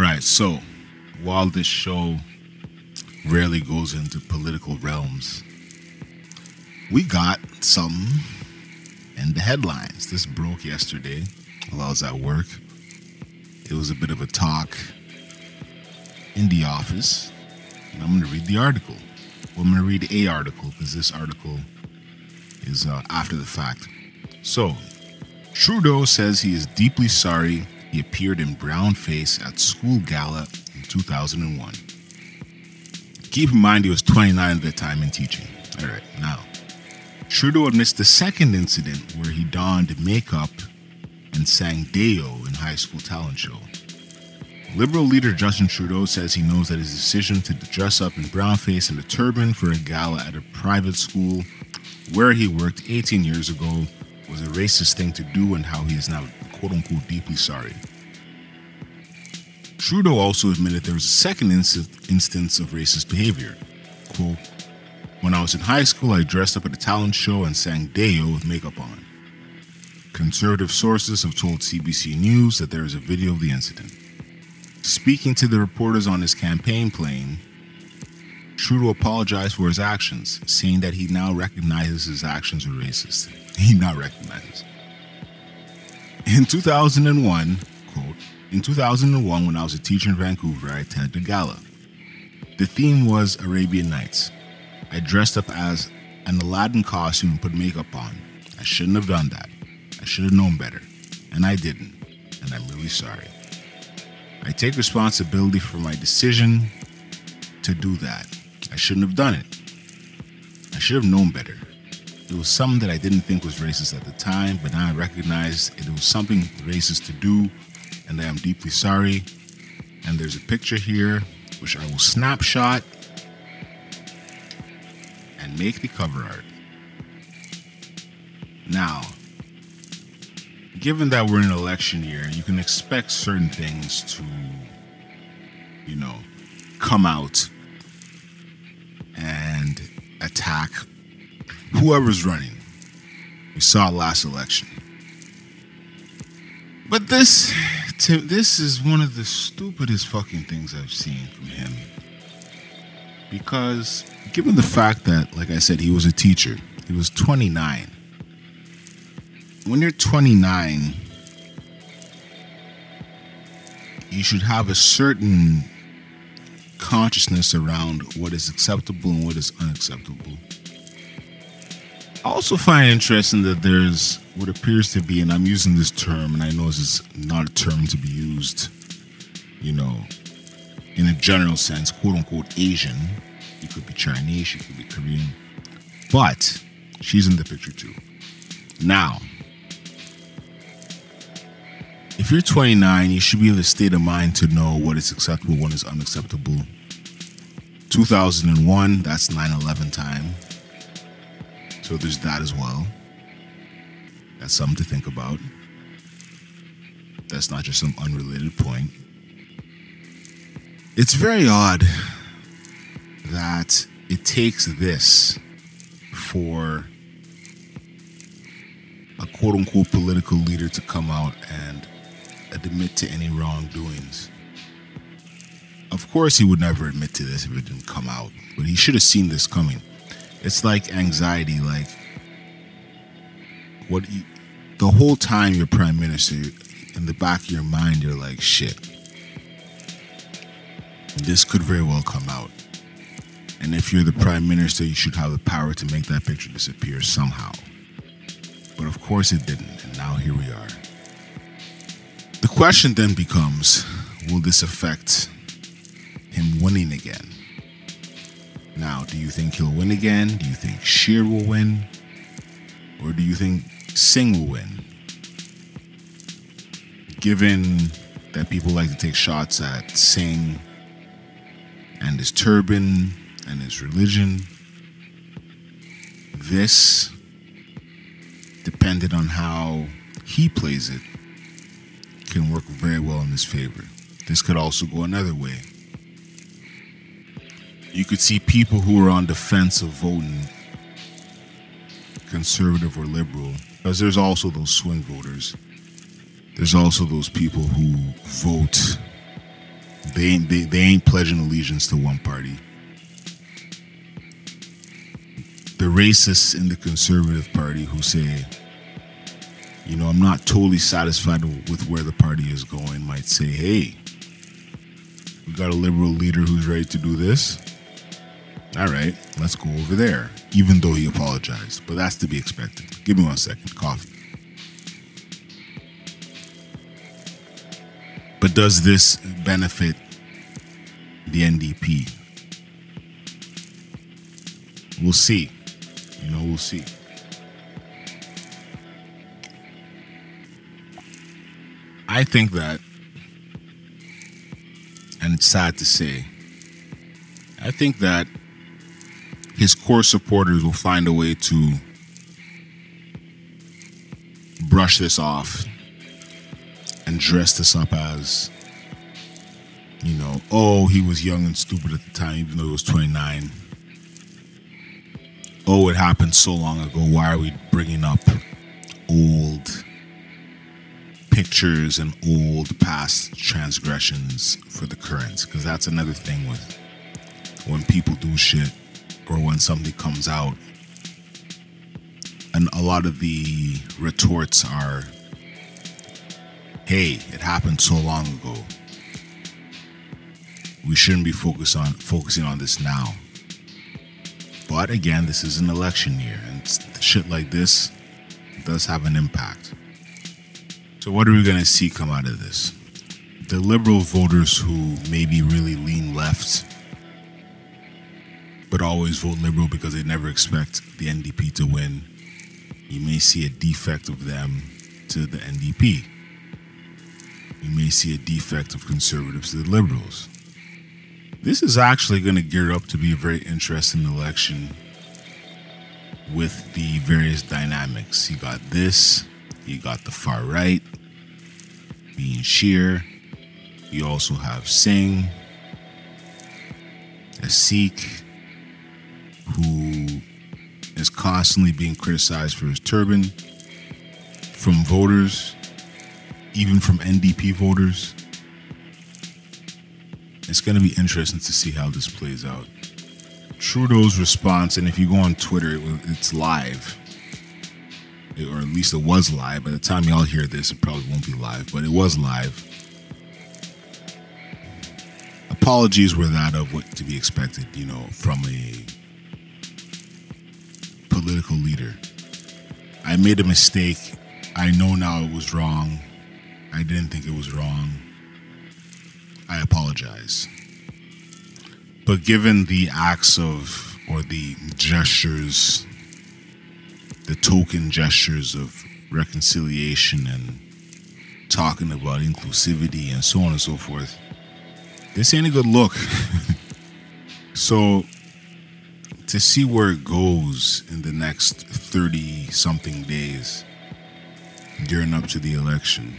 All right, so while this show rarely goes into political realms, we got some in the headlines. This broke yesterday while I was at work. It was a bit of a talk in the office, and I'm going to read the article. Well, I'm going to read a article because this article is uh, after the fact. So, Trudeau says he is deeply sorry he appeared in brown face at school gala in 2001. Keep in mind he was 29 at the time and teaching. All right, now. Trudeau admits the second incident where he donned makeup and sang Day-O in high school talent show. Liberal leader Justin Trudeau says he knows that his decision to dress up in brownface and a turban for a gala at a private school where he worked 18 years ago was a racist thing to do and how he is now quote unquote deeply sorry. Trudeau also admitted there was a second inst- instance of racist behavior. Quote, when I was in high school, I dressed up at a talent show and sang Day-O with makeup on. Conservative sources have told CBC News that there is a video of the incident. Speaking to the reporters on his campaign plane, Trudeau apologized for his actions, saying that he now recognizes his actions were racist. He now recognizes. In 2001, quote, in 2001, when I was a teacher in Vancouver, I attended a gala. The theme was Arabian Nights. I dressed up as an Aladdin costume and put makeup on. I shouldn't have done that. I should have known better. And I didn't. And I'm really sorry. I take responsibility for my decision to do that. I shouldn't have done it. I should have known better. It was something that I didn't think was racist at the time, but now I recognize it was something racist to do, and I am deeply sorry. And there's a picture here, which I will snapshot and make the cover art. Now, given that we're in an election year, you can expect certain things to, you know, come out and attack whoever's running. We saw last election. But this, this is one of the stupidest fucking things I've seen from him. Because, given the fact that, like I said, he was a teacher, he was 29. When you're 29, you should have a certain consciousness around what is acceptable and what is unacceptable. I also find interesting that there's what appears to be, and I'm using this term, and I know this is not a term to be used, you know, in a general sense, quote unquote Asian. You could be Chinese, you could be Korean, but she's in the picture too. Now, if you're 29, you should be in a state of mind to know what is acceptable, what is unacceptable. 2001, that's 9 11 time. So there's that as well. That's something to think about. That's not just some unrelated point. It's very odd that it takes this for a quote unquote political leader to come out and admit to any wrongdoings. Of course, he would never admit to this if it didn't come out, but he should have seen this coming. It's like anxiety, like what you, the whole time you're prime minister, in the back of your mind, you're like, shit, this could very well come out. And if you're the prime minister, you should have the power to make that picture disappear somehow. But of course it didn't, and now here we are. The question then becomes will this affect him winning again? Now, do you think he'll win again? Do you think Scheer will win? Or do you think Singh will win? Given that people like to take shots at Singh and his turban and his religion, this, depending on how he plays it, can work very well in his favor. This could also go another way. You could see people who are on the fence of voting conservative or liberal, because there's also those swing voters. There's also those people who vote They ain't they, they ain't pledging allegiance to one party. The racists in the conservative party who say, you know, I'm not totally satisfied with where the party is going might say, hey, we got a liberal leader who's ready to do this. All right, let's go over there, even though he apologized. But that's to be expected. Give me one second. Coffee. But does this benefit the NDP? We'll see. You know, we'll see. I think that, and it's sad to say, I think that his core supporters will find a way to brush this off and dress this up as, you know, oh, he was young and stupid at the time, even though he was 29. Oh, it happened so long ago. Why are we bringing up old pictures and old past transgressions for the current? Because that's another thing with when people do shit or when something comes out. And a lot of the retorts are hey, it happened so long ago. We shouldn't be focused on focusing on this now. But again, this is an election year, and shit like this does have an impact. So, what are we going to see come out of this? The liberal voters who maybe really lean left, but always vote liberal because they never expect the NDP to win, you may see a defect of them to the NDP you may see a defect of conservatives to the liberals. This is actually going to gear up to be a very interesting election with the various dynamics. You got this, you got the far right being Scheer, you also have Singh, a Sikh who is constantly being criticized for his turban from voters even from NDP voters. It's going to be interesting to see how this plays out. Trudeau's response, and if you go on Twitter, it's live, or at least it was live. By the time y'all hear this, it probably won't be live, but it was live. Apologies were that of what to be expected, you know, from a political leader. I made a mistake. I know now it was wrong. I didn't think it was wrong. I apologize. But given the acts of, or the gestures, the token gestures of reconciliation and talking about inclusivity and so on and so forth, this ain't a good look. so, to see where it goes in the next 30 something days, gearing up to the election,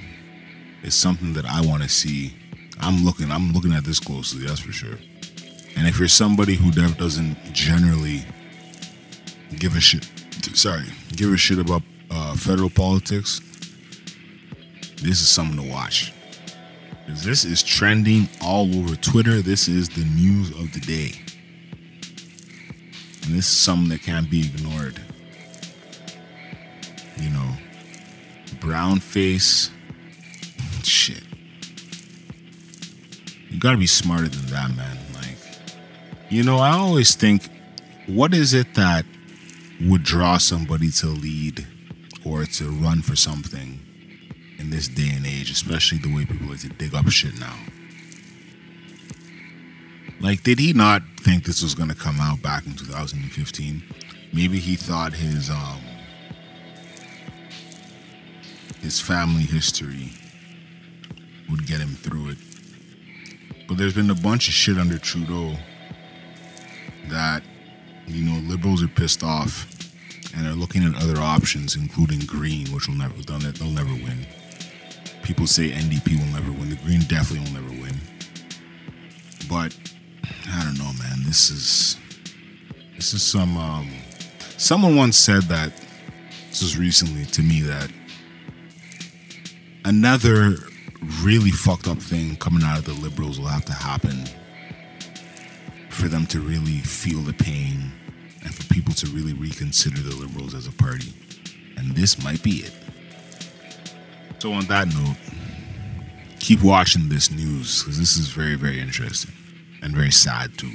is something that I want to see. I'm looking. I'm looking at this closely. That's for sure. And if you're somebody who doesn't generally give a shit, sorry, give a shit about uh, federal politics, this is something to watch. This is trending all over Twitter. This is the news of the day. This is something that can't be ignored. You know, brown face shit. You gotta be smarter than that, man. Like, you know, I always think, what is it that would draw somebody to lead or to run for something in this day and age, especially the way people like to dig up shit now? Like, did he not think this was gonna come out back in 2015? Maybe he thought his um his family history would get him through it. But there's been a bunch of shit under Trudeau that, you know, liberals are pissed off and are looking at other options, including Green, which will never they'll never win. People say NDP will never win. The Green definitely will never win. But I don't know, man. This is this is some. Um, someone once said that this was recently to me that another really fucked up thing coming out of the liberals will have to happen for them to really feel the pain and for people to really reconsider the liberals as a party. And this might be it. So, on that note, keep watching this news because this is very, very interesting and very sad too.